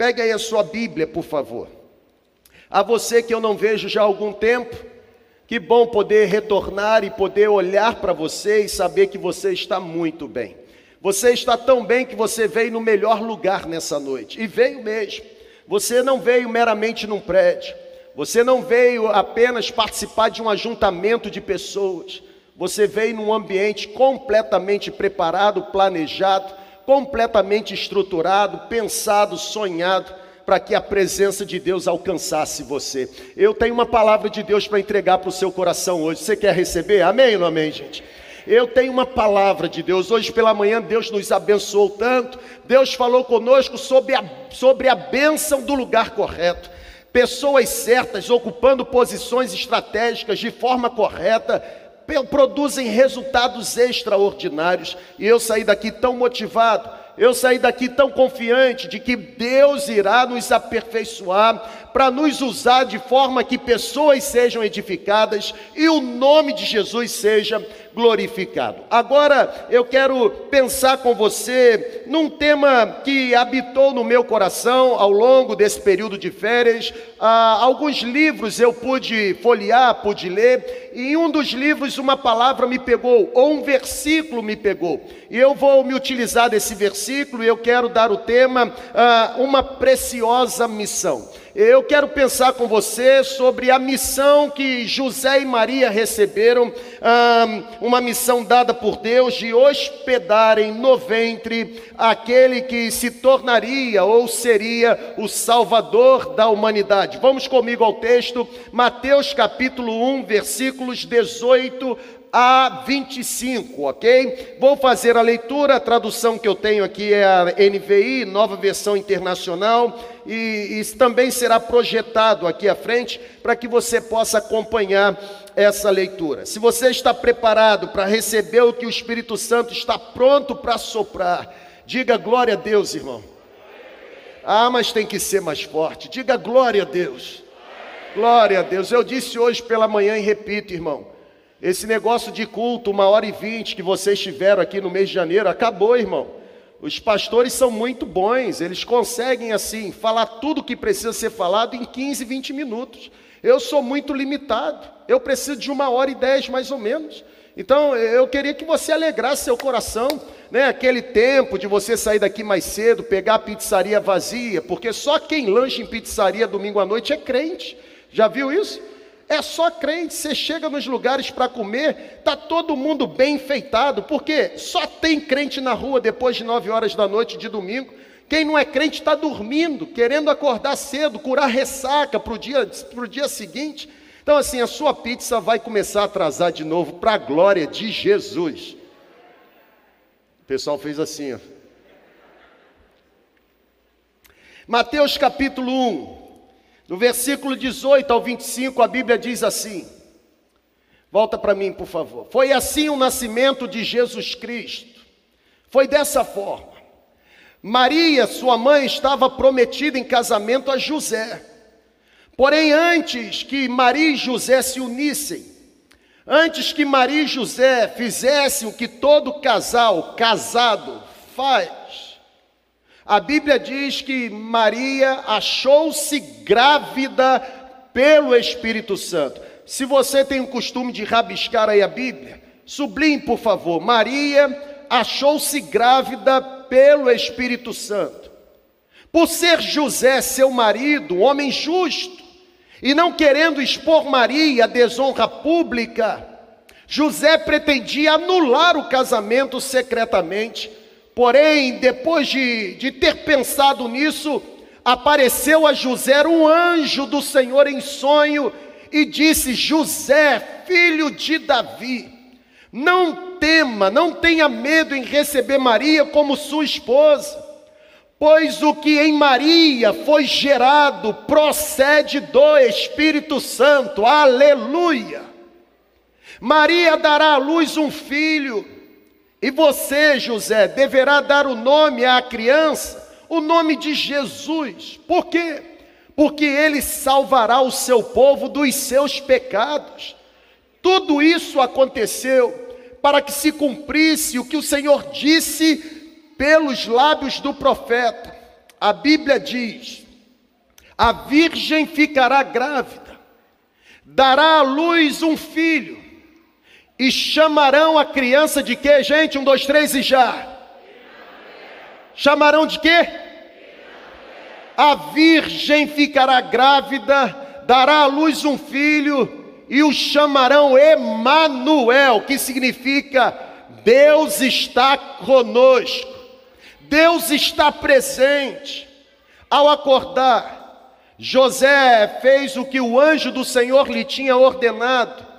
Pegue aí a sua Bíblia, por favor. A você que eu não vejo já há algum tempo, que bom poder retornar e poder olhar para você e saber que você está muito bem. Você está tão bem que você veio no melhor lugar nessa noite, e veio mesmo. Você não veio meramente num prédio, você não veio apenas participar de um ajuntamento de pessoas, você veio num ambiente completamente preparado, planejado, completamente estruturado, pensado, sonhado para que a presença de Deus alcançasse você. Eu tenho uma palavra de Deus para entregar para o seu coração hoje. Você quer receber? Amém ou não amém, gente? Eu tenho uma palavra de Deus. Hoje pela manhã Deus nos abençoou tanto. Deus falou conosco sobre a, sobre a bênção do lugar correto. Pessoas certas ocupando posições estratégicas de forma correta produzem resultados extraordinários. E eu saí daqui tão motivado, eu saí daqui tão confiante de que Deus irá nos aperfeiçoar para nos usar de forma que pessoas sejam edificadas e o nome de Jesus seja glorificado. Agora eu quero pensar com você num tema que habitou no meu coração ao longo desse período de férias. Ah, alguns livros eu pude folhear, pude ler, e em um dos livros uma palavra me pegou, ou um versículo me pegou. E eu vou me utilizar desse versículo e eu quero dar o tema ah, Uma Preciosa Missão. Eu quero pensar com você sobre a missão que José e Maria receberam, uma missão dada por Deus de hospedarem no ventre aquele que se tornaria ou seria o Salvador da humanidade. Vamos comigo ao texto, Mateus capítulo 1, versículos 18 a 25, ok? Vou fazer a leitura, a tradução que eu tenho aqui é a NVI, nova versão internacional, e isso também será projetado aqui à frente para que você possa acompanhar essa leitura. Se você está preparado para receber o que o Espírito Santo está pronto para soprar, diga glória a Deus, irmão. Ah, mas tem que ser mais forte. Diga glória a Deus. Glória a Deus. Eu disse hoje pela manhã e repito, irmão. Esse negócio de culto, uma hora e vinte que vocês tiveram aqui no mês de janeiro, acabou, irmão. Os pastores são muito bons, eles conseguem, assim, falar tudo o que precisa ser falado em 15, 20 minutos. Eu sou muito limitado, eu preciso de uma hora e dez mais ou menos. Então, eu queria que você alegrasse seu coração, né? Aquele tempo de você sair daqui mais cedo, pegar a pizzaria vazia, porque só quem lancha em pizzaria domingo à noite é crente. Já viu isso? É só crente, você chega nos lugares para comer, tá todo mundo bem enfeitado, porque só tem crente na rua depois de nove horas da noite de domingo. Quem não é crente está dormindo, querendo acordar cedo, curar ressaca para o dia, dia seguinte. Então, assim, a sua pizza vai começar a atrasar de novo para a glória de Jesus. O pessoal fez assim, ó. Mateus capítulo 1, no versículo 18 ao 25, a Bíblia diz assim: Volta para mim, por favor. Foi assim o nascimento de Jesus Cristo. Foi dessa forma. Maria, sua mãe, estava prometida em casamento a José. Porém, antes que Maria e José se unissem, antes que Maria e José fizessem o que todo casal casado faz, a Bíblia diz que Maria achou-se grávida pelo Espírito Santo. Se você tem o costume de rabiscar aí a Bíblia, sublime, por favor. Maria achou-se grávida pelo Espírito Santo. Por ser José seu marido, um homem justo, e não querendo expor Maria à desonra pública, José pretendia anular o casamento secretamente Porém, depois de, de ter pensado nisso, apareceu a José um anjo do Senhor em sonho e disse: José, filho de Davi, não tema, não tenha medo em receber Maria como sua esposa, pois o que em Maria foi gerado procede do Espírito Santo, aleluia. Maria dará à luz um filho e você, José, deverá dar o nome à criança, o nome de Jesus. Por quê? Porque ele salvará o seu povo dos seus pecados. Tudo isso aconteceu para que se cumprisse o que o Senhor disse pelos lábios do profeta. a Bíblia diz: a virgem ficará grávida, dará à luz um filho, e chamarão a criança de quê, gente? Um, dois, três e já. Chamarão de quê? A virgem ficará grávida, dará à luz um filho, e o chamarão Emanuel, que significa Deus está conosco. Deus está presente. Ao acordar, José fez o que o anjo do Senhor lhe tinha ordenado.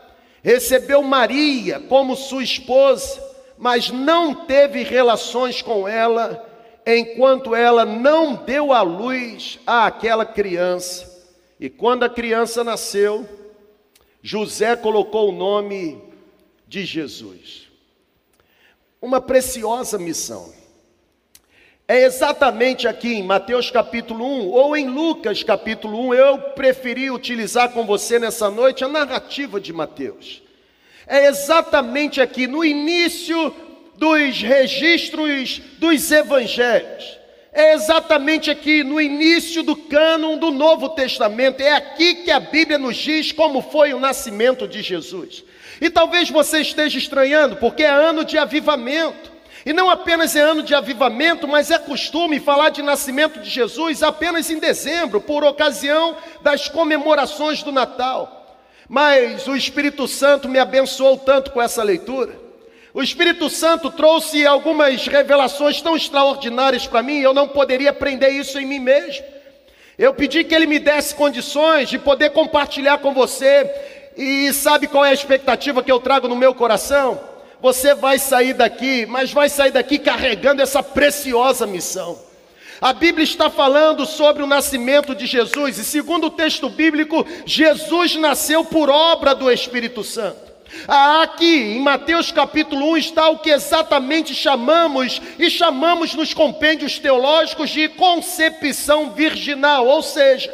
Recebeu Maria como sua esposa, mas não teve relações com ela, enquanto ela não deu à luz àquela criança. E quando a criança nasceu, José colocou o nome de Jesus. Uma preciosa missão. É exatamente aqui em Mateus capítulo 1 ou em Lucas capítulo 1, eu preferi utilizar com você nessa noite a narrativa de Mateus. É exatamente aqui no início dos registros dos evangelhos. É exatamente aqui no início do cânon do Novo Testamento. É aqui que a Bíblia nos diz como foi o nascimento de Jesus. E talvez você esteja estranhando, porque é ano de avivamento. E não apenas é ano de avivamento, mas é costume falar de nascimento de Jesus apenas em dezembro, por ocasião das comemorações do Natal. Mas o Espírito Santo me abençoou tanto com essa leitura. O Espírito Santo trouxe algumas revelações tão extraordinárias para mim, eu não poderia aprender isso em mim mesmo. Eu pedi que ele me desse condições de poder compartilhar com você. E sabe qual é a expectativa que eu trago no meu coração? Você vai sair daqui, mas vai sair daqui carregando essa preciosa missão. A Bíblia está falando sobre o nascimento de Jesus, e segundo o texto bíblico, Jesus nasceu por obra do Espírito Santo. Aqui em Mateus capítulo 1 está o que exatamente chamamos e chamamos nos compêndios teológicos de concepção virginal, ou seja,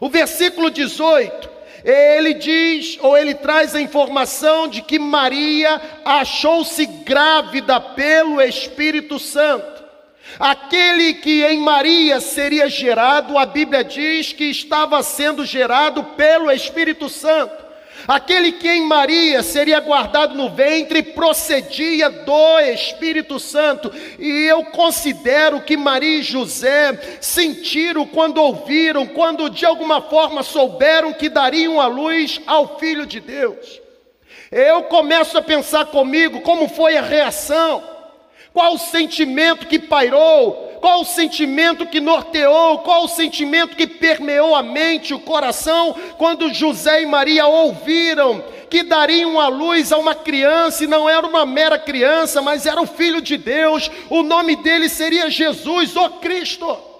o versículo 18 ele diz, ou ele traz a informação de que Maria achou-se grávida pelo Espírito Santo. Aquele que em Maria seria gerado, a Bíblia diz que estava sendo gerado pelo Espírito Santo. Aquele que em Maria seria guardado no ventre procedia do Espírito Santo. E eu considero que Maria e José sentiram quando ouviram, quando de alguma forma souberam que dariam a luz ao Filho de Deus. Eu começo a pensar comigo como foi a reação, qual o sentimento que pairou, qual o sentimento que norteou, qual o sentimento que permeou a mente, o coração, quando José e Maria ouviram que dariam a luz a uma criança, e não era uma mera criança, mas era o Filho de Deus, o nome dele seria Jesus, o Cristo.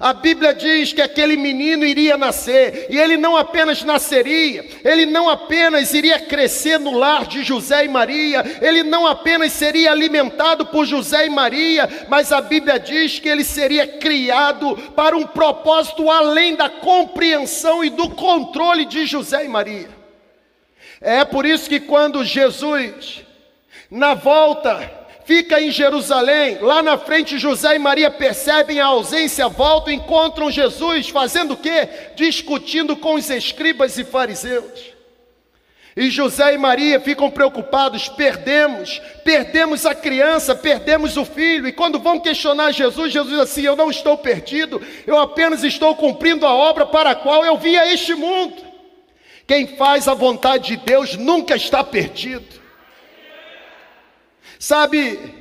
A Bíblia diz que aquele menino iria nascer, e ele não apenas nasceria, ele não apenas iria crescer no lar de José e Maria, ele não apenas seria alimentado por José e Maria, mas a Bíblia diz que ele seria criado para um propósito além da compreensão e do controle de José e Maria. É por isso que quando Jesus, na volta, fica em Jerusalém. Lá na frente, José e Maria percebem a ausência, voltam, encontram Jesus, fazendo o quê? Discutindo com os escribas e fariseus. E José e Maria ficam preocupados: perdemos, perdemos a criança, perdemos o filho. E quando vão questionar Jesus, Jesus diz assim: Eu não estou perdido, eu apenas estou cumprindo a obra para a qual eu vim a este mundo. Quem faz a vontade de Deus nunca está perdido. Sabe,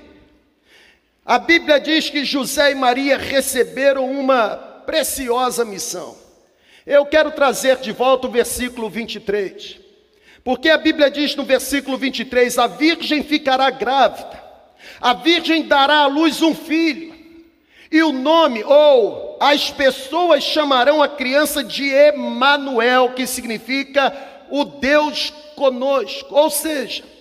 a Bíblia diz que José e Maria receberam uma preciosa missão. Eu quero trazer de volta o versículo 23, porque a Bíblia diz no versículo 23: A virgem ficará grávida, a virgem dará à luz um filho, e o nome, ou as pessoas chamarão a criança de Emanuel, que significa o Deus conosco, ou seja,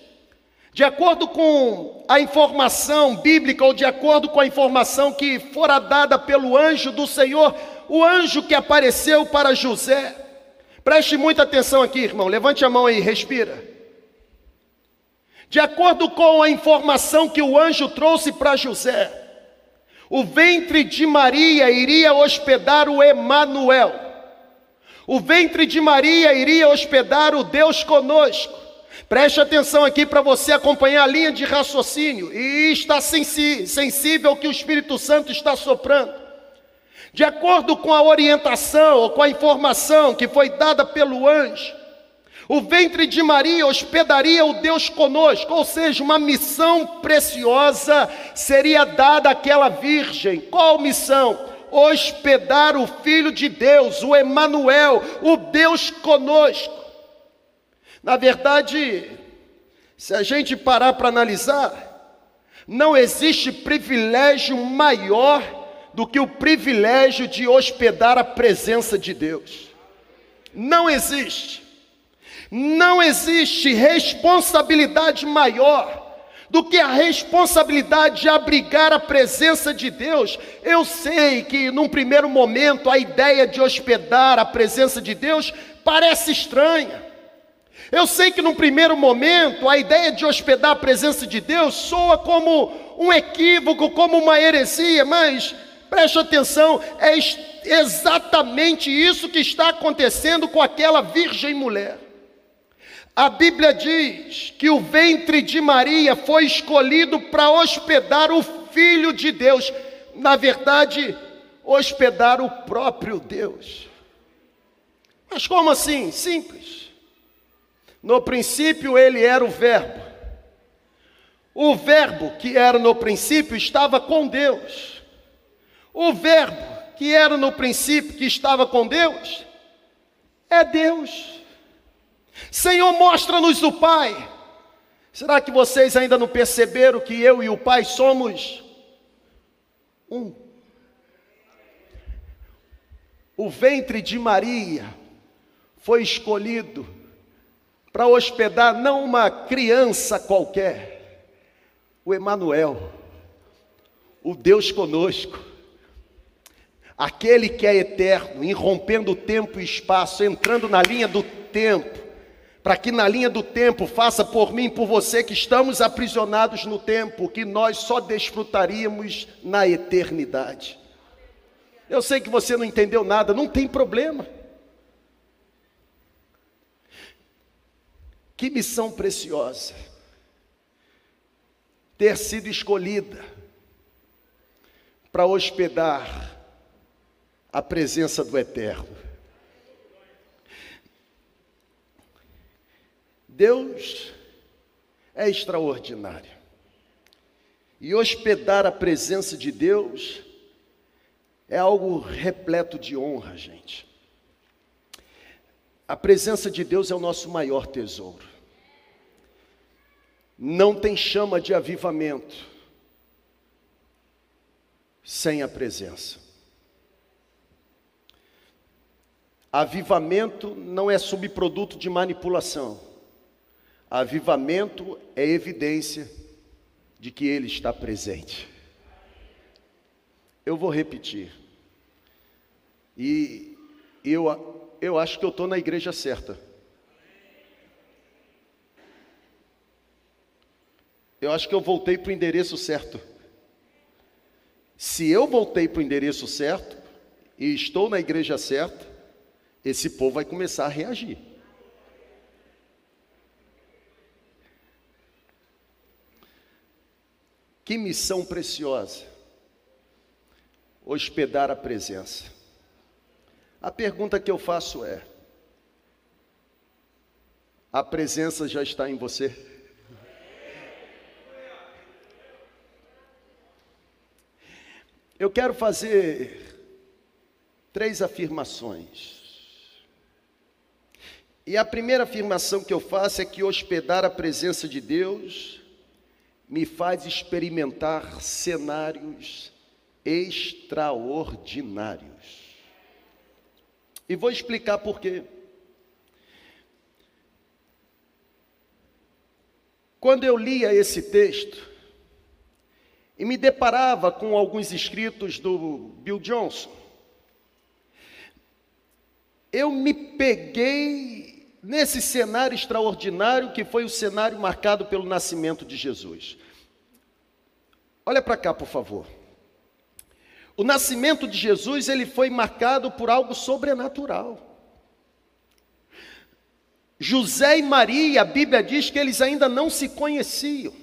de acordo com a informação bíblica, ou de acordo com a informação que fora dada pelo anjo do Senhor, o anjo que apareceu para José, preste muita atenção aqui, irmão, levante a mão aí, respira. De acordo com a informação que o anjo trouxe para José, O ventre de Maria iria hospedar o Emanuel. O ventre de Maria iria hospedar o Deus conosco. Preste atenção aqui para você acompanhar a linha de raciocínio e está sensível ao que o Espírito Santo está soprando. De acordo com a orientação ou com a informação que foi dada pelo anjo, o ventre de Maria hospedaria o Deus conosco, ou seja, uma missão preciosa seria dada àquela virgem. Qual missão? Hospedar o Filho de Deus, o Emanuel, o Deus conosco. Na verdade, se a gente parar para analisar, não existe privilégio maior do que o privilégio de hospedar a presença de Deus. Não existe. Não existe responsabilidade maior do que a responsabilidade de abrigar a presença de Deus. Eu sei que num primeiro momento a ideia de hospedar a presença de Deus parece estranha. Eu sei que num primeiro momento a ideia de hospedar a presença de Deus soa como um equívoco, como uma heresia, mas preste atenção, é exatamente isso que está acontecendo com aquela virgem mulher. A Bíblia diz que o ventre de Maria foi escolhido para hospedar o Filho de Deus, na verdade, hospedar o próprio Deus. Mas como assim? Simples. No princípio ele era o Verbo. O Verbo que era no princípio estava com Deus. O Verbo que era no princípio que estava com Deus é Deus. Senhor, mostra-nos o Pai. Será que vocês ainda não perceberam que eu e o Pai somos um? O ventre de Maria foi escolhido para hospedar não uma criança qualquer, o Emanuel, o Deus conosco, aquele que é eterno, irrompendo tempo e espaço, entrando na linha do tempo, para que na linha do tempo faça por mim por você que estamos aprisionados no tempo, que nós só desfrutaríamos na eternidade. Eu sei que você não entendeu nada, não tem problema. Que missão preciosa ter sido escolhida para hospedar a presença do Eterno. Deus é extraordinário. E hospedar a presença de Deus é algo repleto de honra, gente. A presença de Deus é o nosso maior tesouro. Não tem chama de avivamento sem a presença. Avivamento não é subproduto de manipulação. Avivamento é evidência de que Ele está presente. Eu vou repetir. E eu, eu acho que eu estou na igreja certa. Eu acho que eu voltei para o endereço certo. Se eu voltei para o endereço certo e estou na igreja certa, esse povo vai começar a reagir. Que missão preciosa! Hospedar a presença. A pergunta que eu faço é: a presença já está em você? Eu quero fazer três afirmações. E a primeira afirmação que eu faço é que hospedar a presença de Deus me faz experimentar cenários extraordinários. E vou explicar por quê. Quando eu lia esse texto e me deparava com alguns escritos do Bill Johnson, eu me peguei nesse cenário extraordinário que foi o cenário marcado pelo nascimento de Jesus. Olha para cá, por favor. O nascimento de Jesus ele foi marcado por algo sobrenatural. José e Maria, a Bíblia diz que eles ainda não se conheciam.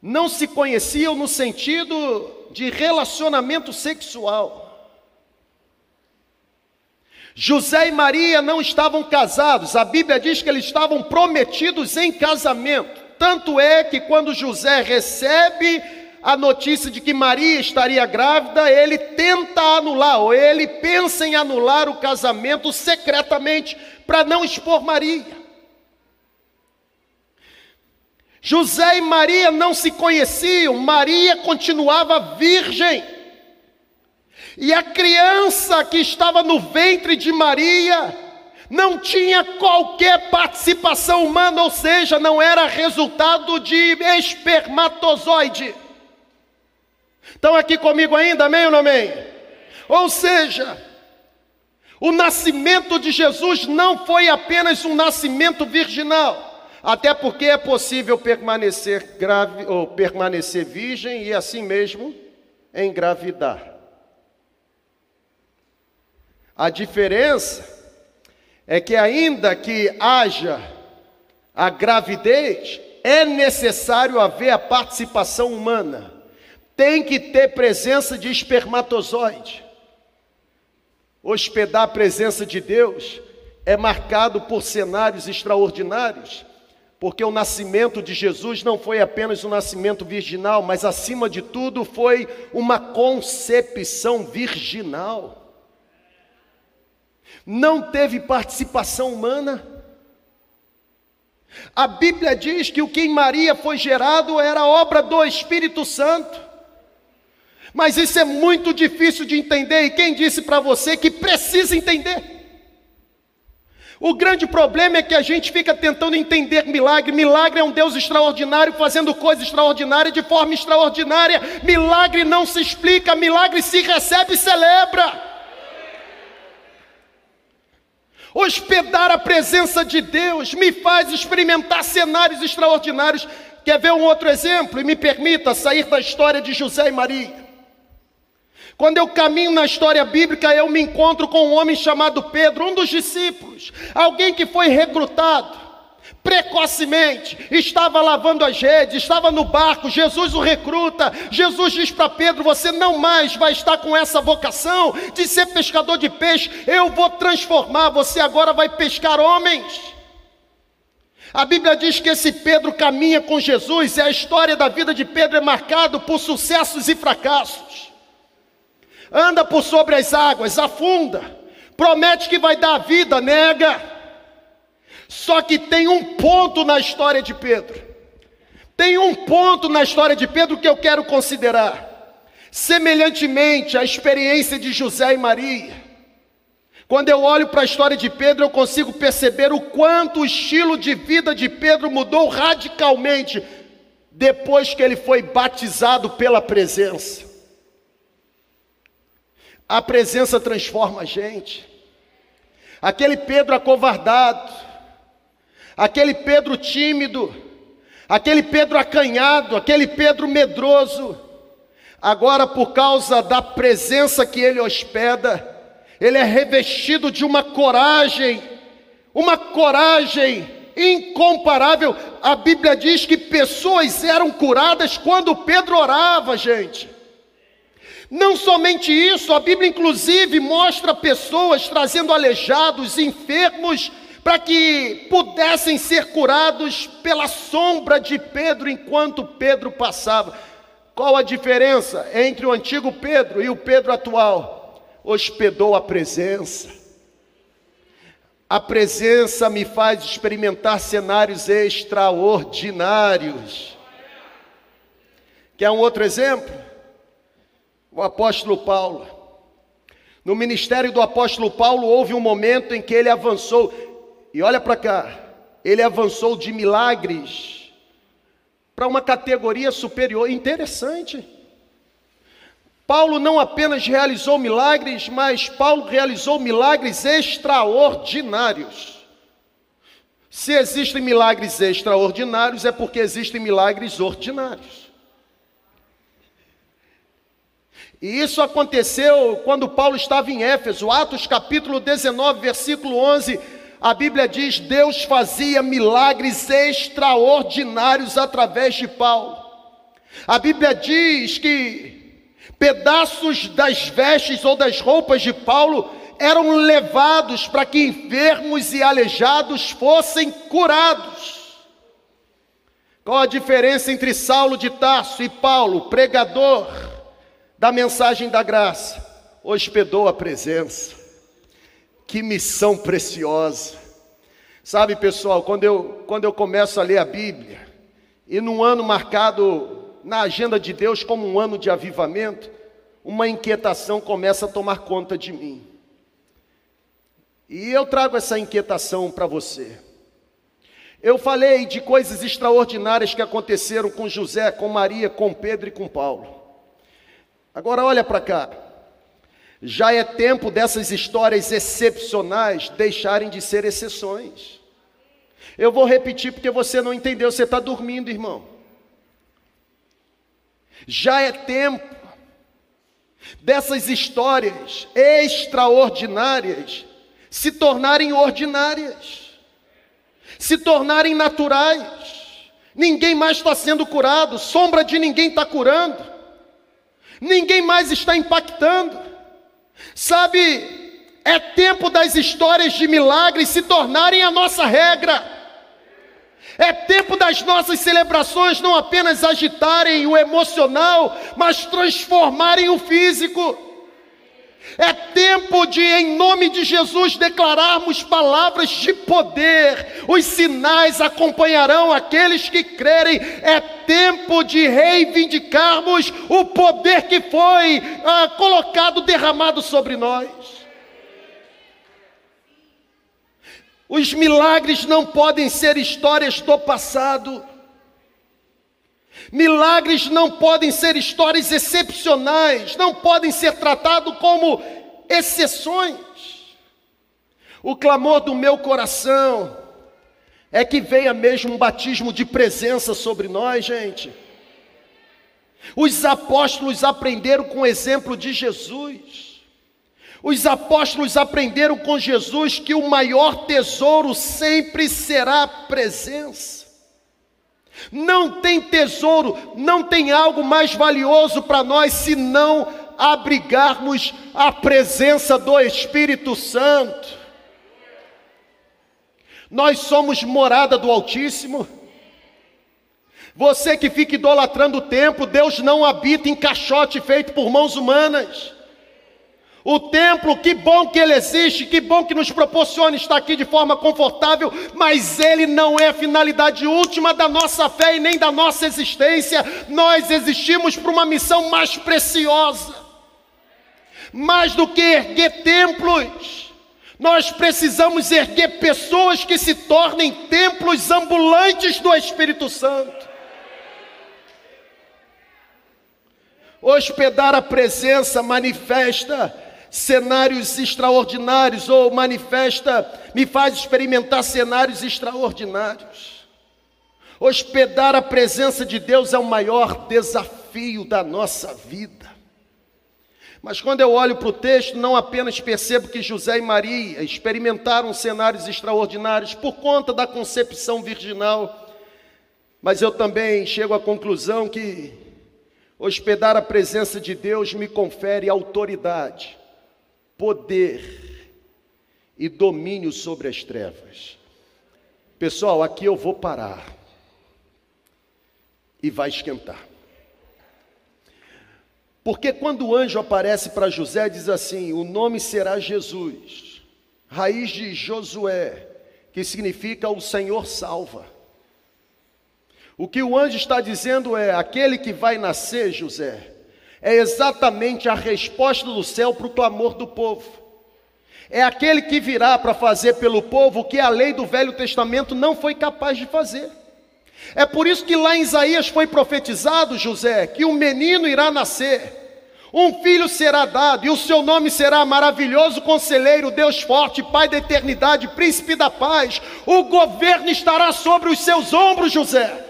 Não se conheciam no sentido de relacionamento sexual. José e Maria não estavam casados, a Bíblia diz que eles estavam prometidos em casamento. Tanto é que quando José recebe a notícia de que Maria estaria grávida, ele tenta anular, ou ele pensa em anular o casamento secretamente, para não expor Maria. José e Maria não se conheciam, Maria continuava virgem. E a criança que estava no ventre de Maria não tinha qualquer participação humana, ou seja, não era resultado de espermatozoide. Estão aqui comigo ainda, amém ou não amém? Ou seja, o nascimento de Jesus não foi apenas um nascimento virginal, até porque é possível permanecer grave ou permanecer virgem e assim mesmo engravidar. A diferença é que ainda que haja a gravidez, é necessário haver a participação humana tem que ter presença de espermatozoide. Hospedar a presença de Deus é marcado por cenários extraordinários, porque o nascimento de Jesus não foi apenas um nascimento virginal, mas acima de tudo foi uma concepção virginal. Não teve participação humana. A Bíblia diz que o que em Maria foi gerado era obra do Espírito Santo. Mas isso é muito difícil de entender, e quem disse para você que precisa entender? O grande problema é que a gente fica tentando entender milagre. Milagre é um Deus extraordinário fazendo coisas extraordinárias de forma extraordinária. Milagre não se explica, milagre se recebe e celebra. Hospedar a presença de Deus me faz experimentar cenários extraordinários. Quer ver um outro exemplo? E me permita sair da história de José e Maria. Quando eu caminho na história bíblica, eu me encontro com um homem chamado Pedro, um dos discípulos, alguém que foi recrutado precocemente, estava lavando as redes, estava no barco, Jesus o recruta. Jesus diz para Pedro: Você não mais vai estar com essa vocação de ser pescador de peixe, eu vou transformar, você agora vai pescar homens. A Bíblia diz que esse Pedro caminha com Jesus, e a história da vida de Pedro é marcada por sucessos e fracassos anda por sobre as águas, afunda, promete que vai dar a vida, nega. Só que tem um ponto na história de Pedro, tem um ponto na história de Pedro que eu quero considerar. Semelhantemente à experiência de José e Maria, quando eu olho para a história de Pedro, eu consigo perceber o quanto o estilo de vida de Pedro mudou radicalmente depois que ele foi batizado pela presença. A presença transforma a gente. Aquele Pedro acovardado, aquele Pedro tímido, aquele Pedro acanhado, aquele Pedro medroso, agora por causa da presença que ele hospeda, ele é revestido de uma coragem, uma coragem incomparável. A Bíblia diz que pessoas eram curadas quando Pedro orava, gente. Não somente isso, a Bíblia inclusive mostra pessoas trazendo aleijados, enfermos, para que pudessem ser curados pela sombra de Pedro enquanto Pedro passava. Qual a diferença entre o antigo Pedro e o Pedro atual? Hospedou a presença. A presença me faz experimentar cenários extraordinários. Quer um outro exemplo? O apóstolo Paulo. No ministério do apóstolo Paulo houve um momento em que ele avançou, e olha para cá, ele avançou de milagres para uma categoria superior. Interessante. Paulo não apenas realizou milagres, mas Paulo realizou milagres extraordinários. Se existem milagres extraordinários, é porque existem milagres ordinários. E isso aconteceu quando Paulo estava em Éfeso, Atos capítulo 19, versículo 11. A Bíblia diz: Deus fazia milagres extraordinários através de Paulo. A Bíblia diz que pedaços das vestes ou das roupas de Paulo eram levados para que enfermos e aleijados fossem curados. Qual a diferença entre Saulo de Tarso e Paulo, pregador da mensagem da graça? Hospedou a presença. Que missão preciosa. Sabe, pessoal, quando eu, quando eu começo a ler a Bíblia, e num ano marcado na agenda de Deus como um ano de avivamento, uma inquietação começa a tomar conta de mim. E eu trago essa inquietação para você. Eu falei de coisas extraordinárias que aconteceram com José, com Maria, com Pedro e com Paulo. Agora olha para cá. Já é tempo dessas histórias excepcionais deixarem de ser exceções. Eu vou repetir porque você não entendeu, você está dormindo, irmão. Já é tempo dessas histórias extraordinárias se tornarem ordinárias, se tornarem naturais. Ninguém mais está sendo curado, sombra de ninguém está curando, ninguém mais está impactando. Sabe, é tempo das histórias de milagres se tornarem a nossa regra. É tempo das nossas celebrações não apenas agitarem o emocional, mas transformarem o físico. É tempo de, em nome de Jesus, declararmos palavras de poder. Os sinais acompanharão aqueles que crerem. É tempo de reivindicarmos o poder que foi ah, colocado, derramado sobre nós. Os milagres não podem ser histórias do passado. Milagres não podem ser histórias excepcionais, não podem ser tratados como exceções. O clamor do meu coração é que venha mesmo um batismo de presença sobre nós, gente. Os apóstolos aprenderam com o exemplo de Jesus. Os apóstolos aprenderam com Jesus que o maior tesouro sempre será a presença. Não tem tesouro, não tem algo mais valioso para nós se não abrigarmos a presença do Espírito Santo. Nós somos morada do Altíssimo. Você que fica idolatrando o templo, Deus não habita em caixote feito por mãos humanas. O templo, que bom que ele existe, que bom que nos proporciona estar aqui de forma confortável, mas ele não é a finalidade última da nossa fé e nem da nossa existência. Nós existimos para uma missão mais preciosa. Mais do que erguer templos, nós precisamos erguer pessoas que se tornem templos ambulantes do Espírito Santo. Hospedar a presença manifesta cenários extraordinários ou manifesta, me faz experimentar cenários extraordinários. Hospedar a presença de Deus é o maior desafio da nossa vida. Mas quando eu olho para o texto, não apenas percebo que José e Maria experimentaram cenários extraordinários por conta da concepção virginal, mas eu também chego à conclusão que hospedar a presença de Deus me confere autoridade poder e domínio sobre as trevas. Pessoal, aqui eu vou parar e vai esquentar. Porque quando o anjo aparece para José, diz assim: O nome será Jesus, raiz de Josué, que significa o Senhor salva. O que o anjo está dizendo é: aquele que vai nascer, José, é exatamente a resposta do céu para o clamor do povo. É aquele que virá para fazer pelo povo o que a lei do Velho Testamento não foi capaz de fazer. É por isso que lá em Isaías foi profetizado, José, que um menino irá nascer. Um filho será dado, e o seu nome será maravilhoso conselheiro, Deus forte, Pai da eternidade, príncipe da paz. O governo estará sobre os seus ombros, José.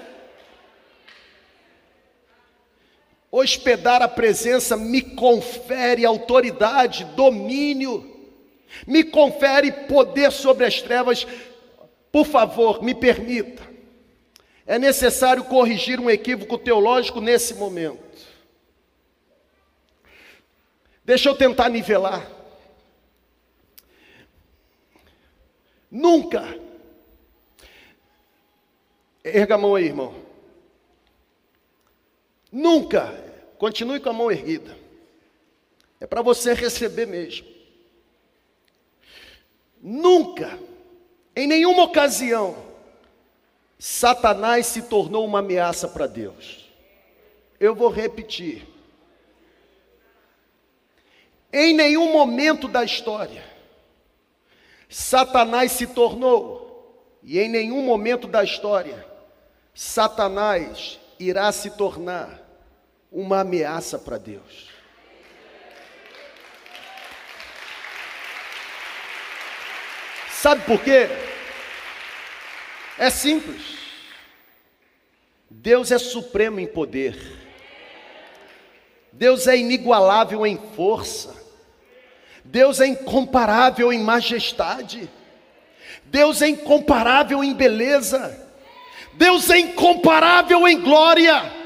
Hospedar a presença me confere autoridade, domínio, me confere poder sobre as trevas. Por favor, me permita. É necessário corrigir um equívoco teológico nesse momento. Deixa eu tentar nivelar. Nunca. Erga a mão aí, irmão. Nunca. Continue com a mão erguida. É para você receber mesmo. Nunca, em nenhuma ocasião, Satanás se tornou uma ameaça para Deus. Eu vou repetir. Em nenhum momento da história, Satanás se tornou, e em nenhum momento da história, Satanás irá se tornar uma ameaça para Deus. Sabe por quê? É simples. Deus é supremo em poder. Deus é inigualável em força. Deus é incomparável em majestade. Deus é incomparável em beleza. Deus é incomparável em glória.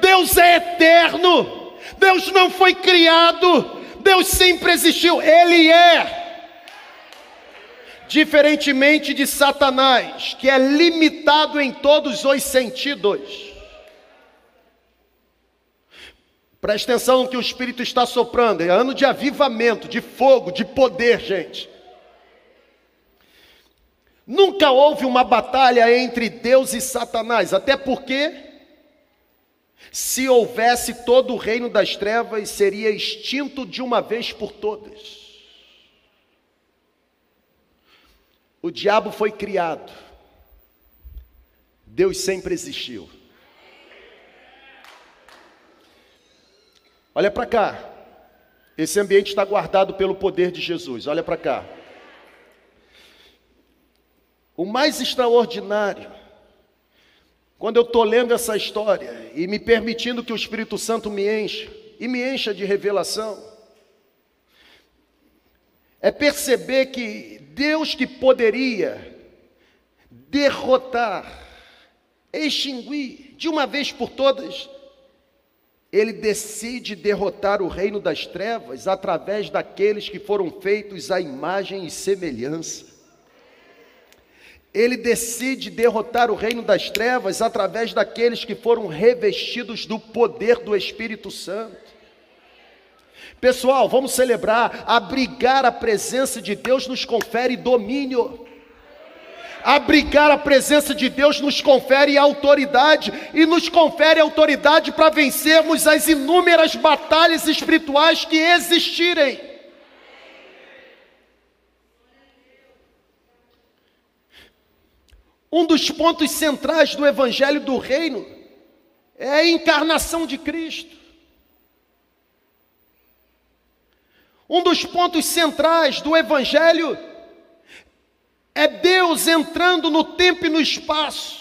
Deus é eterno. Deus não foi criado. Deus sempre existiu. Ele é. Diferentemente de Satanás, que é limitado em todos os sentidos. Preste atenção no que o Espírito está soprando. É ano de avivamento, de fogo, de poder, gente. Nunca houve uma batalha entre Deus e Satanás, até porque, se houvesse todo o reino das trevas, seria extinto de uma vez por todas. O diabo foi criado, Deus sempre existiu. Olha para cá. Esse ambiente está guardado pelo poder de Jesus. Olha para cá. O mais extraordinário, quando eu estou lendo essa história e me permitindo que o Espírito Santo me encha, e me encha de revelação, é perceber que Deus que poderia derrotar, extinguir de uma vez por todas ele decide derrotar o reino das trevas através daqueles que foram feitos à imagem e semelhança. Ele decide derrotar o reino das trevas através daqueles que foram revestidos do poder do Espírito Santo. Pessoal, vamos celebrar. Abrigar a presença de Deus nos confere domínio abrigar a presença de Deus nos confere autoridade e nos confere autoridade para vencermos as inúmeras batalhas espirituais que existirem. Um dos pontos centrais do Evangelho do Reino é a encarnação de Cristo. Um dos pontos centrais do Evangelho é Deus entrando no tempo e no espaço.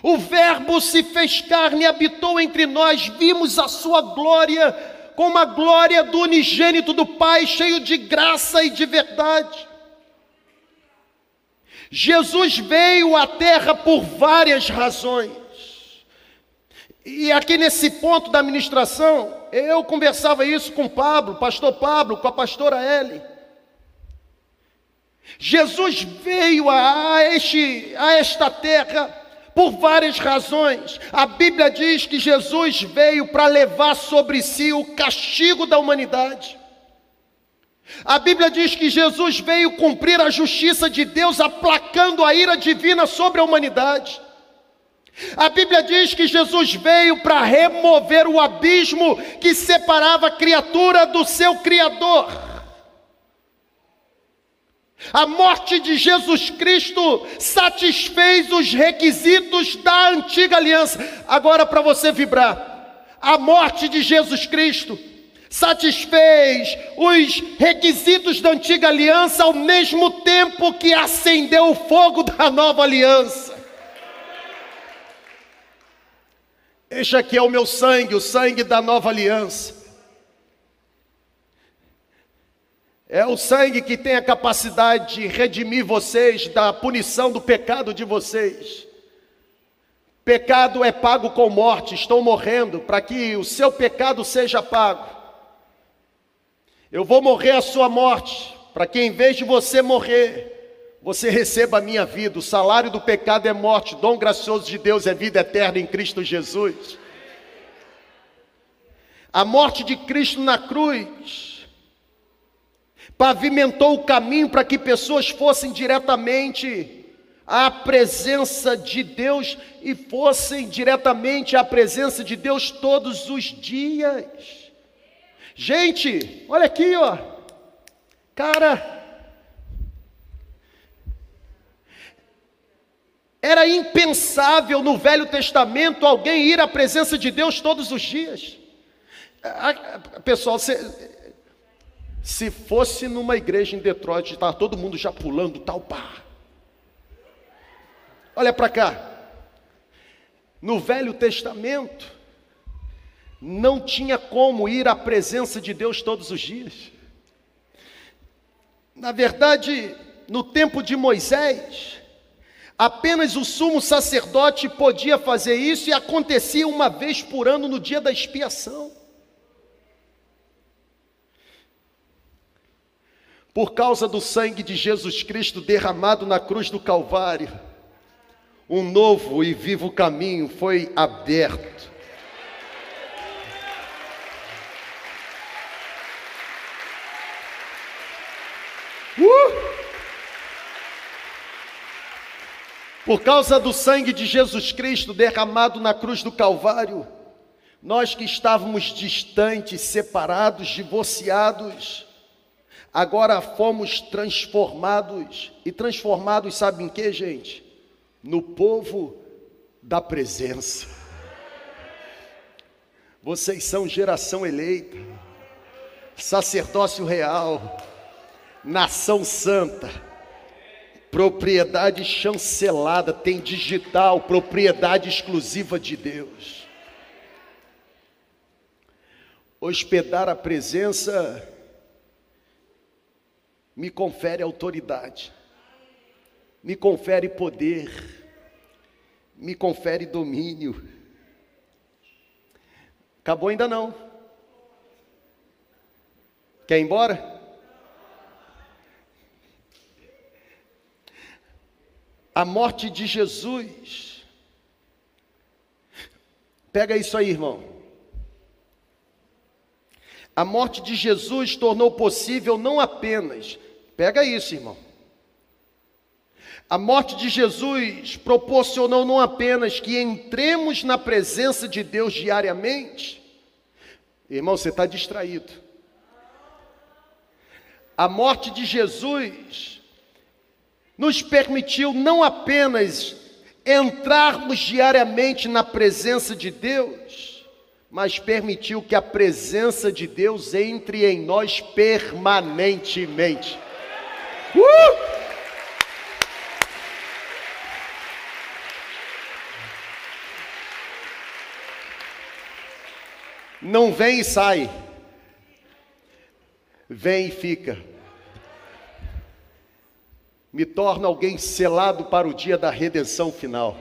O Verbo se fez carne e habitou entre nós, vimos a sua glória, como a glória do unigênito do Pai, cheio de graça e de verdade. Jesus veio à terra por várias razões. E aqui nesse ponto da ministração, eu conversava isso com Pablo, pastor Pablo, com a pastora Ellen. Jesus veio a, este, a esta terra por várias razões. A Bíblia diz que Jesus veio para levar sobre si o castigo da humanidade. A Bíblia diz que Jesus veio cumprir a justiça de Deus, aplacando a ira divina sobre a humanidade. A Bíblia diz que Jesus veio para remover o abismo que separava a criatura do seu Criador. A morte de Jesus Cristo satisfez os requisitos da antiga aliança. Agora, para você vibrar, a morte de Jesus Cristo satisfez os requisitos da antiga aliança ao mesmo tempo que acendeu o fogo da nova aliança. Este aqui é o meu sangue, o sangue da nova aliança. É o sangue que tem a capacidade de redimir vocês da punição do pecado de vocês. Pecado é pago com morte, estou morrendo para que o seu pecado seja pago. Eu vou morrer a sua morte, para que em vez de você morrer, você receba a minha vida. O salário do pecado é morte, dom gracioso de Deus é vida eterna em Cristo Jesus. A morte de Cristo na cruz pavimentou o caminho para que pessoas fossem diretamente à presença de Deus e fossem diretamente à presença de Deus todos os dias. Gente, olha aqui, ó. Cara, Era impensável no Velho Testamento alguém ir à presença de Deus todos os dias. Pessoal, você, se fosse numa igreja em Detroit, estava todo mundo já pulando, tal, pá. Olha para cá. No Velho Testamento, não tinha como ir à presença de Deus todos os dias. Na verdade, no tempo de Moisés, apenas o sumo sacerdote podia fazer isso e acontecia uma vez por ano no dia da expiação. por causa do sangue de Jesus Cristo derramado na cruz do Calvário, um novo e vivo caminho foi aberto. Uh! Por causa do sangue de Jesus Cristo derramado na cruz do Calvário, nós que estávamos distantes, separados, divorciados, Agora fomos transformados, e transformados, sabe em que, gente? No povo da presença. Vocês são geração eleita, sacerdócio real, nação santa, propriedade chancelada, tem digital, propriedade exclusiva de Deus. Hospedar a presença me confere autoridade, me confere poder, me confere domínio. Acabou ainda não. Quer ir embora? A morte de Jesus. Pega isso aí, irmão. A morte de Jesus tornou possível não apenas, pega isso, irmão. A morte de Jesus proporcionou não apenas que entremos na presença de Deus diariamente, irmão, você está distraído. A morte de Jesus nos permitiu não apenas entrarmos diariamente na presença de Deus, mas permitiu que a presença de Deus entre em nós permanentemente. Uh! Não vem e sai, vem e fica. Me torna alguém selado para o dia da redenção final.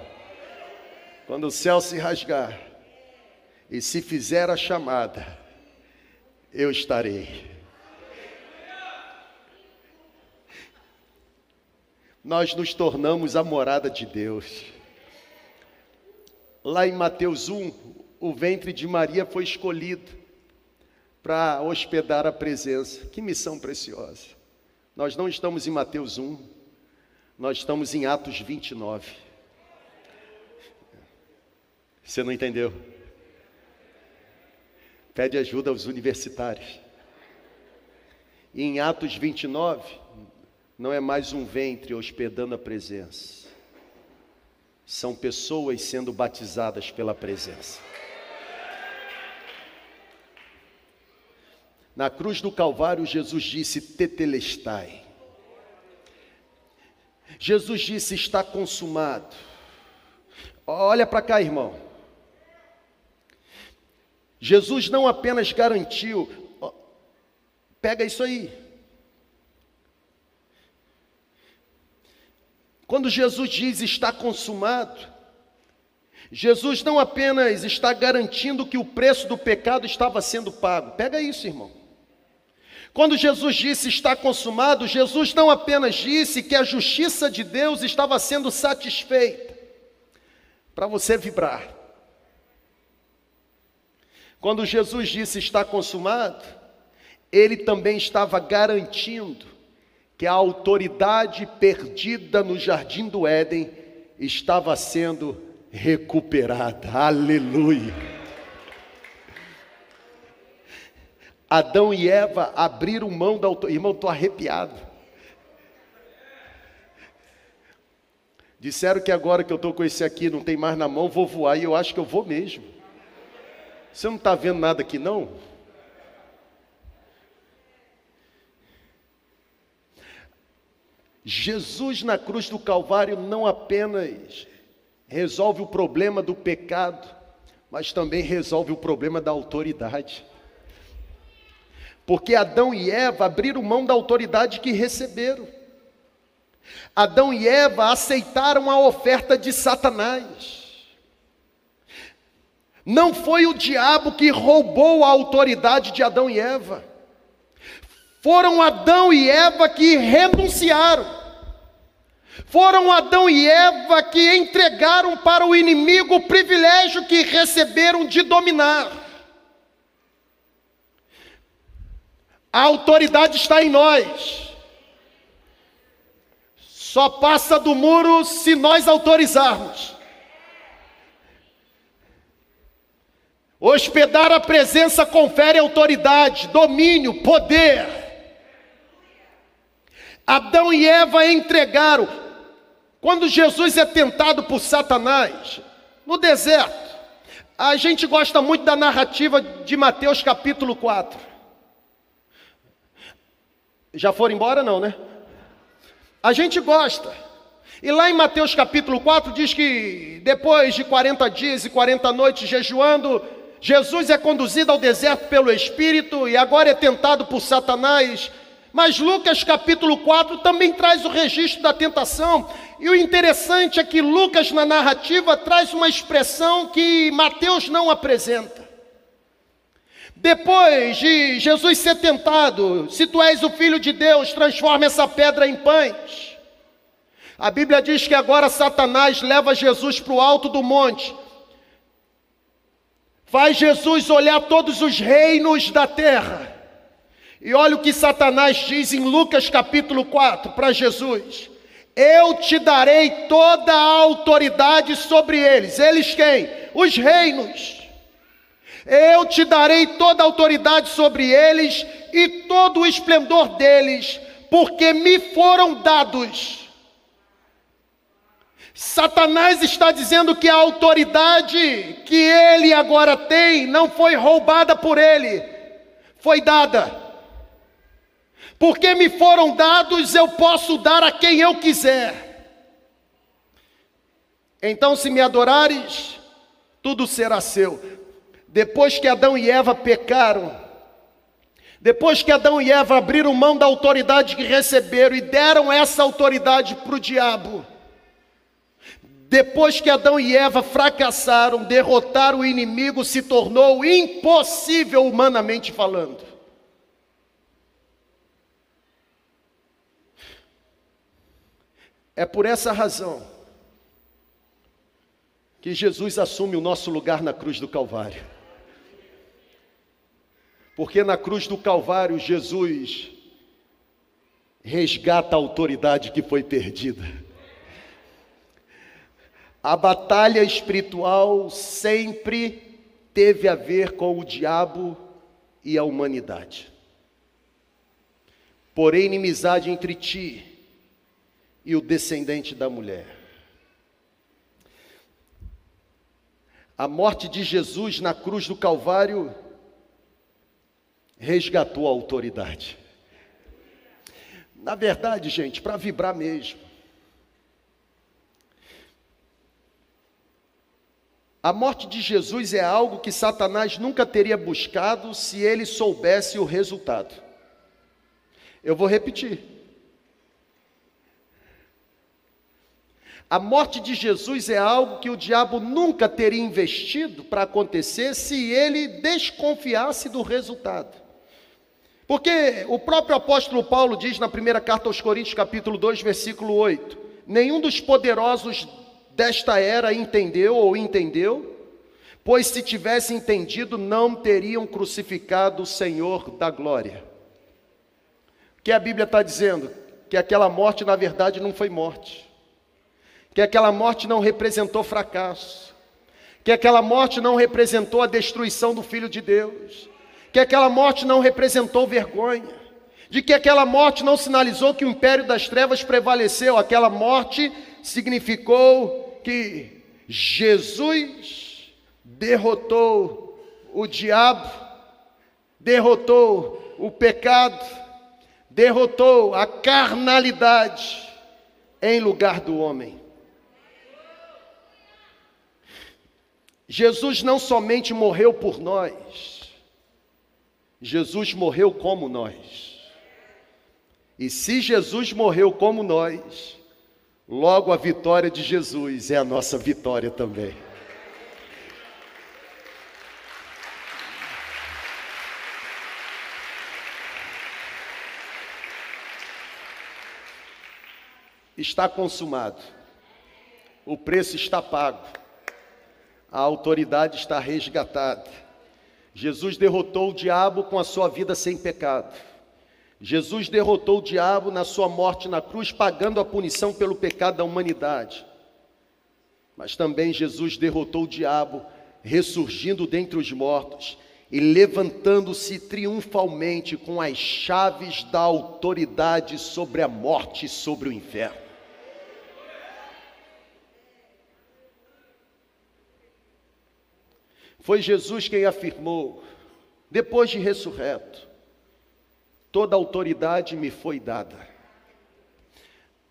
Quando o céu se rasgar, e se fizer a chamada, eu estarei. Nós nos tornamos a morada de Deus. Lá em Mateus 1, o ventre de Maria foi escolhido para hospedar a presença. Que missão preciosa. Nós não estamos em Mateus 1, nós estamos em Atos 29. Você não entendeu? pede ajuda aos universitários. E em Atos 29, não é mais um ventre hospedando a presença, são pessoas sendo batizadas pela presença. Na cruz do Calvário, Jesus disse: Tetelestai. Jesus disse: Está consumado. Olha para cá, irmão. Jesus não apenas garantiu, pega isso aí. Quando Jesus diz está consumado, Jesus não apenas está garantindo que o preço do pecado estava sendo pago, pega isso, irmão. Quando Jesus disse está consumado, Jesus não apenas disse que a justiça de Deus estava sendo satisfeita, para você vibrar. Quando Jesus disse está consumado, ele também estava garantindo que a autoridade perdida no jardim do Éden estava sendo recuperada. Aleluia. Adão e Eva abriram mão da autoridade. Irmão, estou arrepiado. Disseram que agora que eu estou com esse aqui, não tem mais na mão, vou voar, e eu acho que eu vou mesmo. Você não está vendo nada aqui, não? Jesus na cruz do Calvário não apenas resolve o problema do pecado, mas também resolve o problema da autoridade. Porque Adão e Eva abriram mão da autoridade que receberam. Adão e Eva aceitaram a oferta de Satanás. Não foi o diabo que roubou a autoridade de Adão e Eva. Foram Adão e Eva que renunciaram. Foram Adão e Eva que entregaram para o inimigo o privilégio que receberam de dominar. A autoridade está em nós. Só passa do muro se nós autorizarmos. Hospedar a presença confere autoridade, domínio, poder. Adão e Eva entregaram. Quando Jesus é tentado por Satanás, no deserto, a gente gosta muito da narrativa de Mateus capítulo 4. Já foram embora, não, né? A gente gosta. E lá em Mateus capítulo 4 diz que depois de 40 dias e 40 noites jejuando, Jesus é conduzido ao deserto pelo Espírito e agora é tentado por Satanás. Mas Lucas capítulo 4 também traz o registro da tentação. E o interessante é que Lucas, na narrativa, traz uma expressão que Mateus não apresenta. Depois de Jesus ser tentado, se tu és o filho de Deus, transforma essa pedra em pães. A Bíblia diz que agora Satanás leva Jesus para o alto do monte Faz Jesus olhar todos os reinos da terra. E olha o que Satanás diz em Lucas capítulo 4 para Jesus: Eu te darei toda a autoridade sobre eles. Eles quem? Os reinos. Eu te darei toda a autoridade sobre eles e todo o esplendor deles, porque me foram dados Satanás está dizendo que a autoridade que ele agora tem não foi roubada por ele, foi dada. Porque me foram dados, eu posso dar a quem eu quiser. Então, se me adorares, tudo será seu. Depois que Adão e Eva pecaram, depois que Adão e Eva abriram mão da autoridade que receberam e deram essa autoridade para o diabo, depois que Adão e Eva fracassaram, derrotar o inimigo se tornou impossível humanamente falando. É por essa razão que Jesus assume o nosso lugar na cruz do Calvário. Porque na cruz do Calvário, Jesus resgata a autoridade que foi perdida. A batalha espiritual sempre teve a ver com o diabo e a humanidade. Porém, inimizade entre ti e o descendente da mulher. A morte de Jesus na cruz do Calvário resgatou a autoridade. Na verdade, gente, para vibrar mesmo. A morte de Jesus é algo que Satanás nunca teria buscado se ele soubesse o resultado. Eu vou repetir. A morte de Jesus é algo que o diabo nunca teria investido para acontecer se ele desconfiasse do resultado. Porque o próprio apóstolo Paulo diz na primeira carta aos Coríntios, capítulo 2, versículo 8: Nenhum dos poderosos desta era entendeu ou entendeu, pois se tivesse entendido, não teriam crucificado o Senhor da glória. O que a Bíblia está dizendo? Que aquela morte, na verdade, não foi morte, que aquela morte não representou fracasso, que aquela morte não representou a destruição do Filho de Deus, que aquela morte não representou vergonha, de que aquela morte não sinalizou que o império das trevas prevaleceu, aquela morte significou que Jesus derrotou o diabo, derrotou o pecado, derrotou a carnalidade em lugar do homem. Jesus não somente morreu por nós, Jesus morreu como nós. E se Jesus morreu como nós, logo a vitória de Jesus é a nossa vitória também. Está consumado, o preço está pago, a autoridade está resgatada Jesus derrotou o diabo com a sua vida sem pecado. Jesus derrotou o diabo na sua morte na cruz, pagando a punição pelo pecado da humanidade. Mas também Jesus derrotou o diabo, ressurgindo dentre os mortos e levantando-se triunfalmente com as chaves da autoridade sobre a morte e sobre o inferno. Foi Jesus quem afirmou, depois de ressurreto, toda autoridade me foi dada.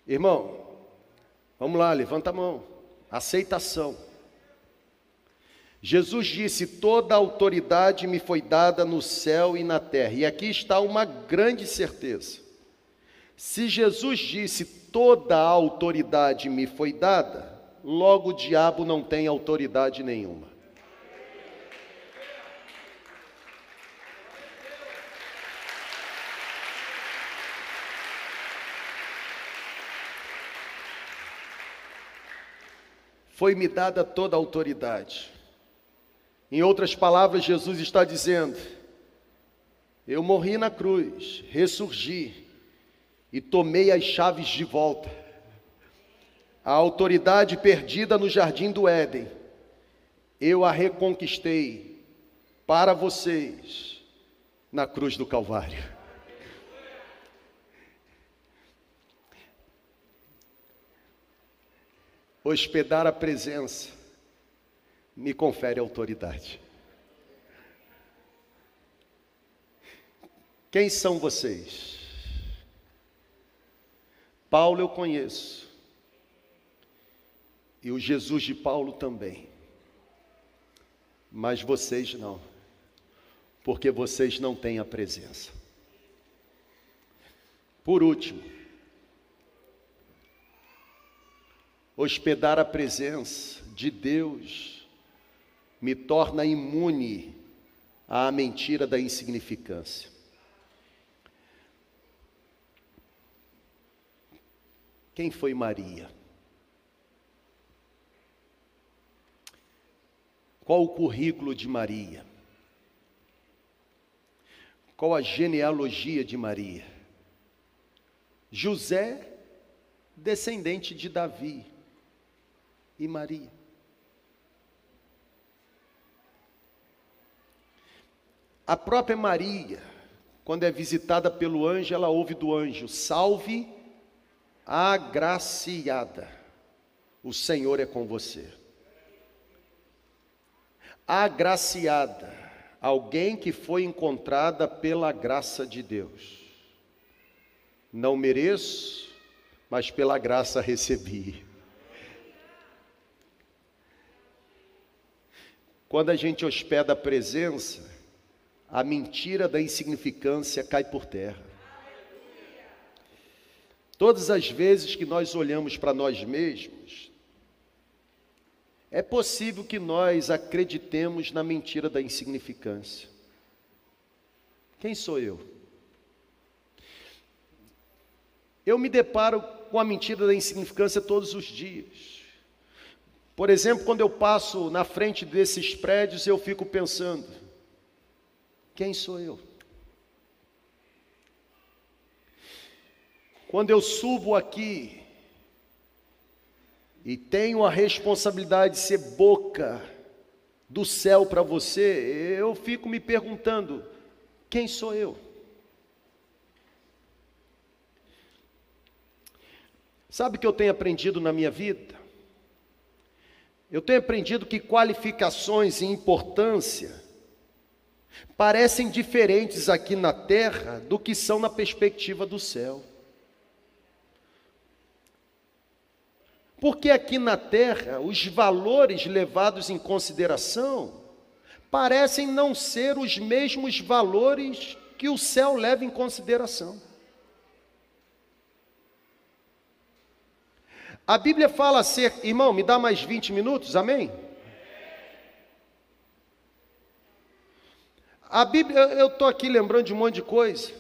Irmão, vamos lá, levanta a mão. Aceitação. Jesus disse: Toda autoridade me foi dada no céu e na terra. E aqui está uma grande certeza. Se Jesus disse: Toda autoridade me foi dada, logo o diabo não tem autoridade nenhuma. Foi-me dada toda a autoridade. Em outras palavras, Jesus está dizendo: Eu morri na cruz, ressurgi e tomei as chaves de volta. A autoridade perdida no jardim do Éden, eu a reconquistei para vocês na cruz do Calvário. Hospedar a presença me confere autoridade. Quem são vocês? Paulo eu conheço, e o Jesus de Paulo também, mas vocês não, porque vocês não têm a presença. Por último, hospedar a presença de Deus me torna imune à mentira da insignificância. Quem foi Maria? Qual o currículo de Maria? Qual a genealogia de Maria? José, descendente de Davi e Maria. A própria Maria, quando é visitada pelo anjo, ela ouve do anjo: Salve, agraciada, o Senhor é com você. Agraciada, alguém que foi encontrada pela graça de Deus. Não mereço, mas pela graça recebi. Quando a gente hospeda a presença, a mentira da insignificância cai por terra. Todas as vezes que nós olhamos para nós mesmos, é possível que nós acreditemos na mentira da insignificância. Quem sou eu? Eu me deparo com a mentira da insignificância todos os dias. Por exemplo, quando eu passo na frente desses prédios, eu fico pensando: quem sou eu? Quando eu subo aqui e tenho a responsabilidade de ser boca do céu para você, eu fico me perguntando: quem sou eu? Sabe o que eu tenho aprendido na minha vida? Eu tenho aprendido que qualificações e importância parecem diferentes aqui na terra do que são na perspectiva do céu. Porque aqui na terra, os valores levados em consideração parecem não ser os mesmos valores que o céu leva em consideração. A Bíblia fala ser, irmão, me dá mais 20 minutos, amém? A Bíblia, eu estou aqui lembrando de um monte de coisa.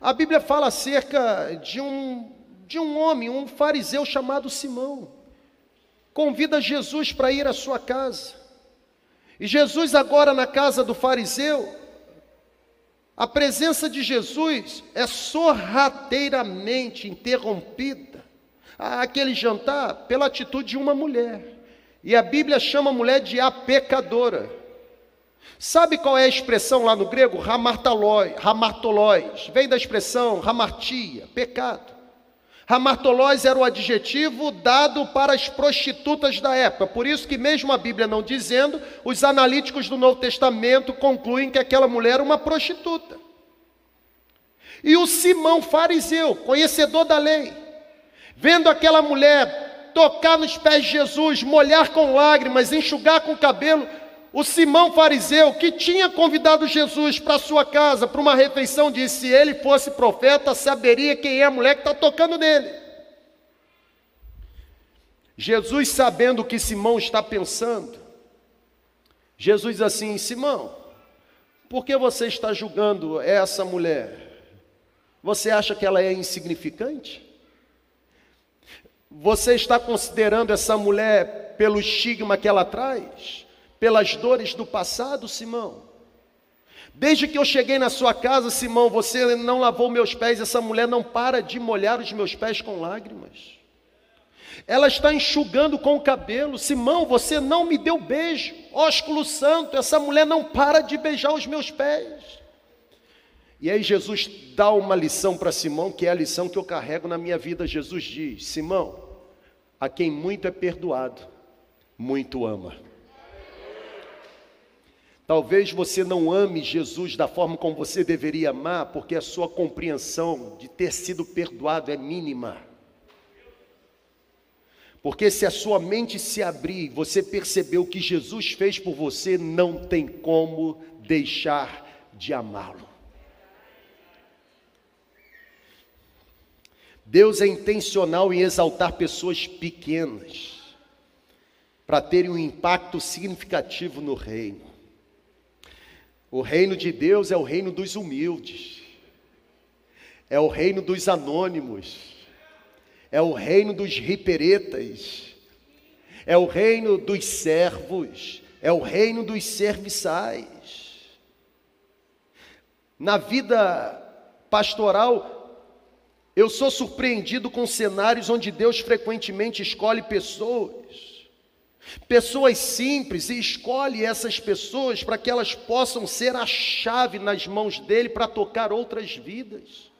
A Bíblia fala acerca de um, de um homem, um fariseu chamado Simão. Convida Jesus para ir à sua casa. E Jesus, agora na casa do fariseu, a presença de Jesus é sorrateiramente interrompida aquele jantar pela atitude de uma mulher. E a Bíblia chama a mulher de a pecadora. Sabe qual é a expressão lá no grego? Ramartolóis. Vem da expressão hamartia, pecado. Hamartolóis era o adjetivo dado para as prostitutas da época. Por isso que mesmo a Bíblia não dizendo, os analíticos do Novo Testamento concluem que aquela mulher era uma prostituta. E o Simão fariseu, conhecedor da lei, Vendo aquela mulher tocar nos pés de Jesus, molhar com lágrimas, enxugar com o cabelo, o Simão fariseu, que tinha convidado Jesus para sua casa, para uma refeição, disse: se ele fosse profeta, saberia quem é a mulher que está tocando nele. Jesus, sabendo o que Simão está pensando, Jesus diz assim: Simão, por que você está julgando essa mulher? Você acha que ela é insignificante? Você está considerando essa mulher pelo estigma que ela traz? Pelas dores do passado, Simão? Desde que eu cheguei na sua casa, Simão, você não lavou meus pés, essa mulher não para de molhar os meus pés com lágrimas. Ela está enxugando com o cabelo. Simão, você não me deu beijo. Ósculo santo, essa mulher não para de beijar os meus pés. E aí Jesus dá uma lição para Simão, que é a lição que eu carrego na minha vida. Jesus diz: Simão, a quem muito é perdoado, muito ama. Talvez você não ame Jesus da forma como você deveria amar, porque a sua compreensão de ter sido perdoado é mínima. Porque se a sua mente se abrir, você percebeu o que Jesus fez por você, não tem como deixar de amá-lo. Deus é intencional em exaltar pessoas pequenas para terem um impacto significativo no reino. O reino de Deus é o reino dos humildes, é o reino dos anônimos, é o reino dos riperetas, é o reino dos servos, é o reino dos serviçais. Na vida pastoral, eu sou surpreendido com cenários onde Deus frequentemente escolhe pessoas, pessoas simples, e escolhe essas pessoas para que elas possam ser a chave nas mãos dele para tocar outras vidas.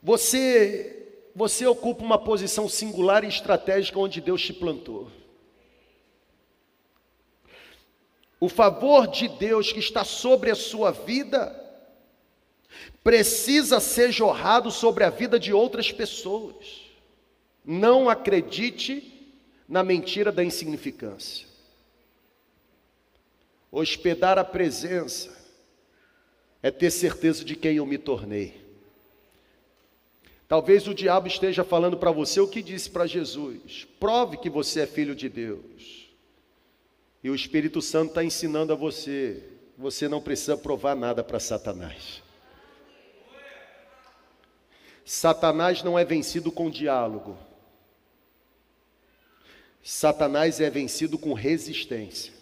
Você, você ocupa uma posição singular e estratégica onde Deus te plantou. O favor de Deus que está sobre a sua vida precisa ser jorrado sobre a vida de outras pessoas. Não acredite na mentira da insignificância. Hospedar a presença é ter certeza de quem eu me tornei. Talvez o diabo esteja falando para você o que disse para Jesus: prove que você é filho de Deus. E o Espírito Santo está ensinando a você: você não precisa provar nada para Satanás. Satanás não é vencido com diálogo. Satanás é vencido com resistência.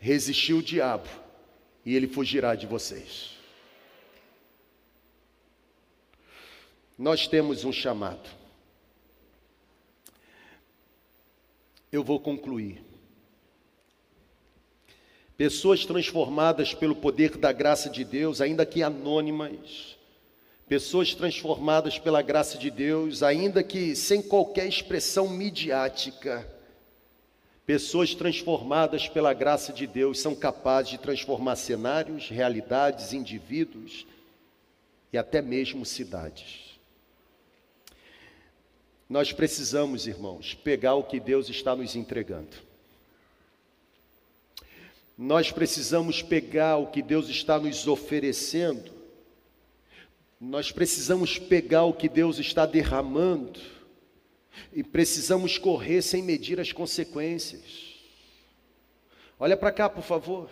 Resistiu o diabo e ele fugirá de vocês. Nós temos um chamado. Eu vou concluir. Pessoas transformadas pelo poder da graça de Deus, ainda que anônimas, pessoas transformadas pela graça de Deus, ainda que sem qualquer expressão midiática, pessoas transformadas pela graça de Deus são capazes de transformar cenários, realidades, indivíduos e até mesmo cidades. Nós precisamos, irmãos, pegar o que Deus está nos entregando. Nós precisamos pegar o que Deus está nos oferecendo nós precisamos pegar o que Deus está derramando e precisamos correr sem medir as consequências. Olha para cá, por favor.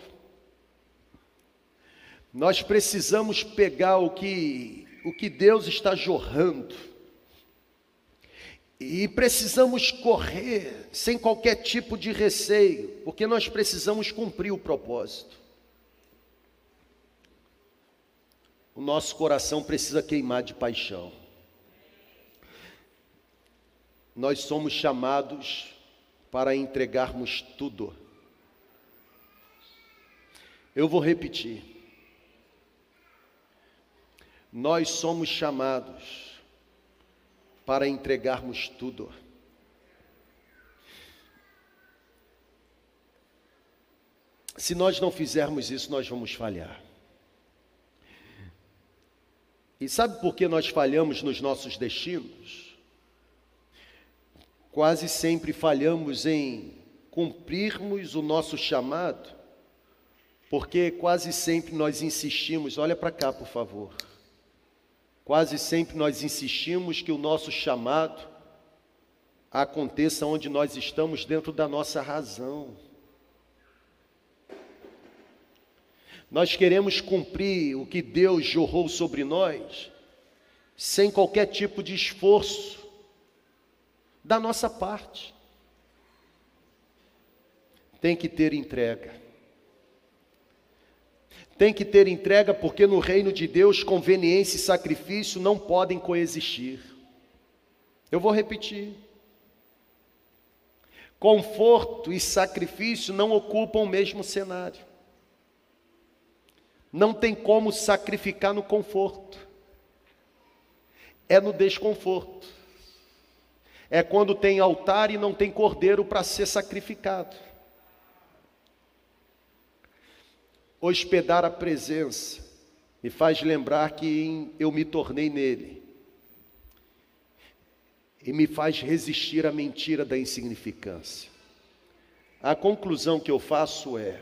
Nós precisamos pegar o que o que Deus está jorrando. E precisamos correr sem qualquer tipo de receio, porque nós precisamos cumprir o propósito. O nosso coração precisa queimar de paixão. Nós somos chamados para entregarmos tudo. Eu vou repetir. Nós somos chamados para entregarmos tudo. Se nós não fizermos isso, nós vamos falhar. E sabe por que nós falhamos nos nossos destinos? Quase sempre falhamos em cumprirmos o nosso chamado, porque quase sempre nós insistimos, olha para cá, por favor. Quase sempre nós insistimos que o nosso chamado aconteça onde nós estamos dentro da nossa razão. Nós queremos cumprir o que Deus jorrou sobre nós, sem qualquer tipo de esforço da nossa parte. Tem que ter entrega. Tem que ter entrega porque no reino de Deus conveniência e sacrifício não podem coexistir. Eu vou repetir. Conforto e sacrifício não ocupam o mesmo cenário. Não tem como sacrificar no conforto, é no desconforto. É quando tem altar e não tem cordeiro para ser sacrificado. Hospedar a presença me faz lembrar que eu me tornei nele. E me faz resistir à mentira da insignificância. A conclusão que eu faço é: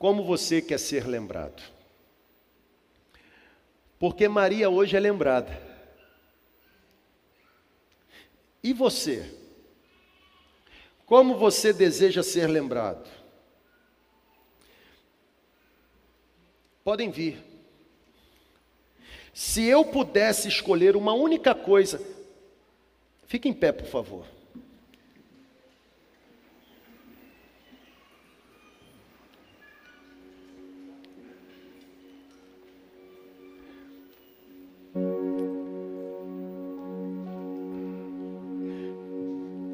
como você quer ser lembrado? Porque Maria hoje é lembrada. E você? Como você deseja ser lembrado? Podem vir. Se eu pudesse escolher uma única coisa, fique em pé, por favor.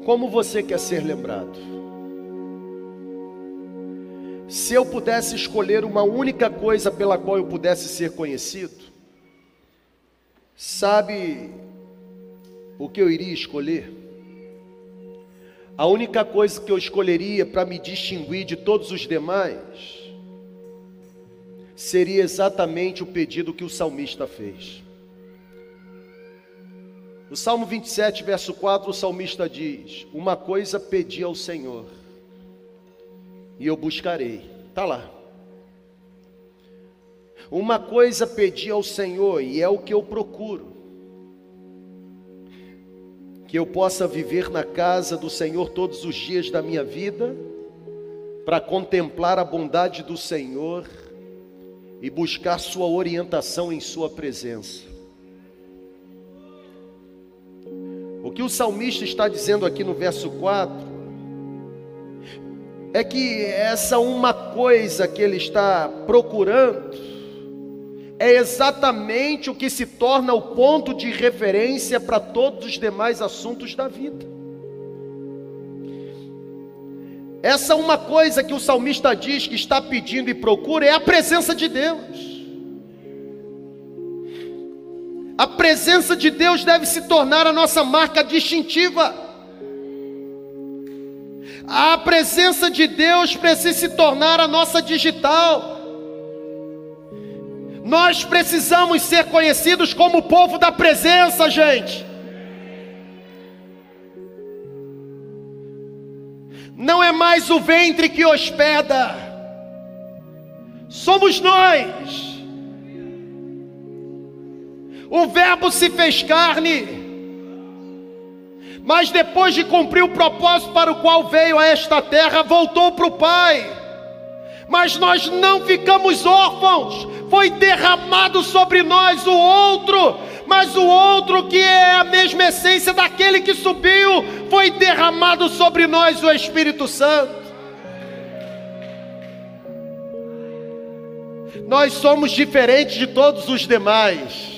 Como você quer ser lembrado? Se eu pudesse escolher uma única coisa pela qual eu pudesse ser conhecido, sabe o que eu iria escolher? A única coisa que eu escolheria para me distinguir de todos os demais seria exatamente o pedido que o salmista fez. O Salmo 27, verso 4, o salmista diz: Uma coisa pedi ao Senhor, e eu buscarei. Está lá. Uma coisa pedi ao Senhor, e é o que eu procuro: que eu possa viver na casa do Senhor todos os dias da minha vida, para contemplar a bondade do Senhor e buscar Sua orientação em Sua presença. Que o salmista está dizendo aqui no verso 4 é que essa uma coisa que ele está procurando é exatamente o que se torna o ponto de referência para todos os demais assuntos da vida. Essa uma coisa que o salmista diz que está pedindo e procura é a presença de Deus. A presença de Deus deve se tornar a nossa marca distintiva. A presença de Deus precisa se tornar a nossa digital. Nós precisamos ser conhecidos como o povo da presença, gente. Não é mais o ventre que hospeda, somos nós. O Verbo se fez carne, mas depois de cumprir o propósito para o qual veio a esta terra, voltou para o Pai. Mas nós não ficamos órfãos, foi derramado sobre nós o outro, mas o outro que é a mesma essência daquele que subiu, foi derramado sobre nós o Espírito Santo. Nós somos diferentes de todos os demais.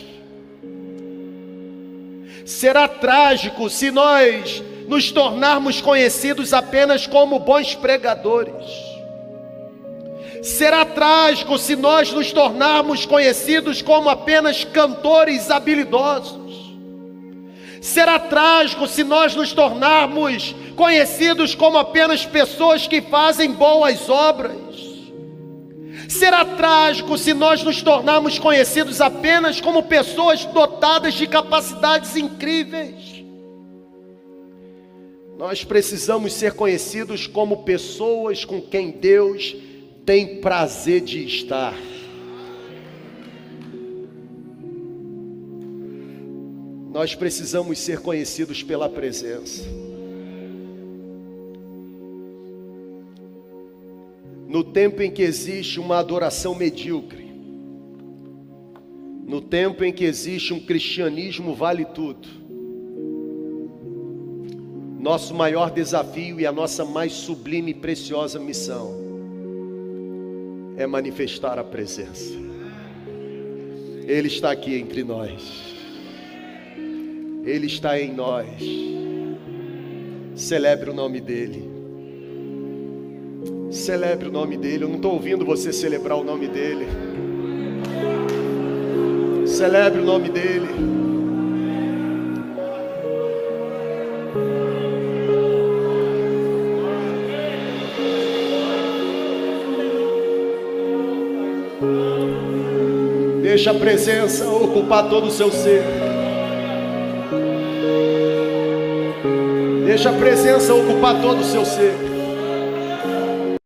Será trágico se nós nos tornarmos conhecidos apenas como bons pregadores. Será trágico se nós nos tornarmos conhecidos como apenas cantores habilidosos. Será trágico se nós nos tornarmos conhecidos como apenas pessoas que fazem boas obras. Será trágico se nós nos tornarmos conhecidos apenas como pessoas dotadas de capacidades incríveis. Nós precisamos ser conhecidos como pessoas com quem Deus tem prazer de estar. Nós precisamos ser conhecidos pela presença. No tempo em que existe uma adoração medíocre, no tempo em que existe um cristianismo vale tudo, nosso maior desafio e a nossa mais sublime e preciosa missão é manifestar a presença. Ele está aqui entre nós, Ele está em nós. Celebre o nome dEle. Celebre o nome dele. Eu não estou ouvindo você celebrar o nome dele. Celebre o nome dele. Deixa a presença ocupar todo o seu ser. Deixa a presença ocupar todo o seu ser.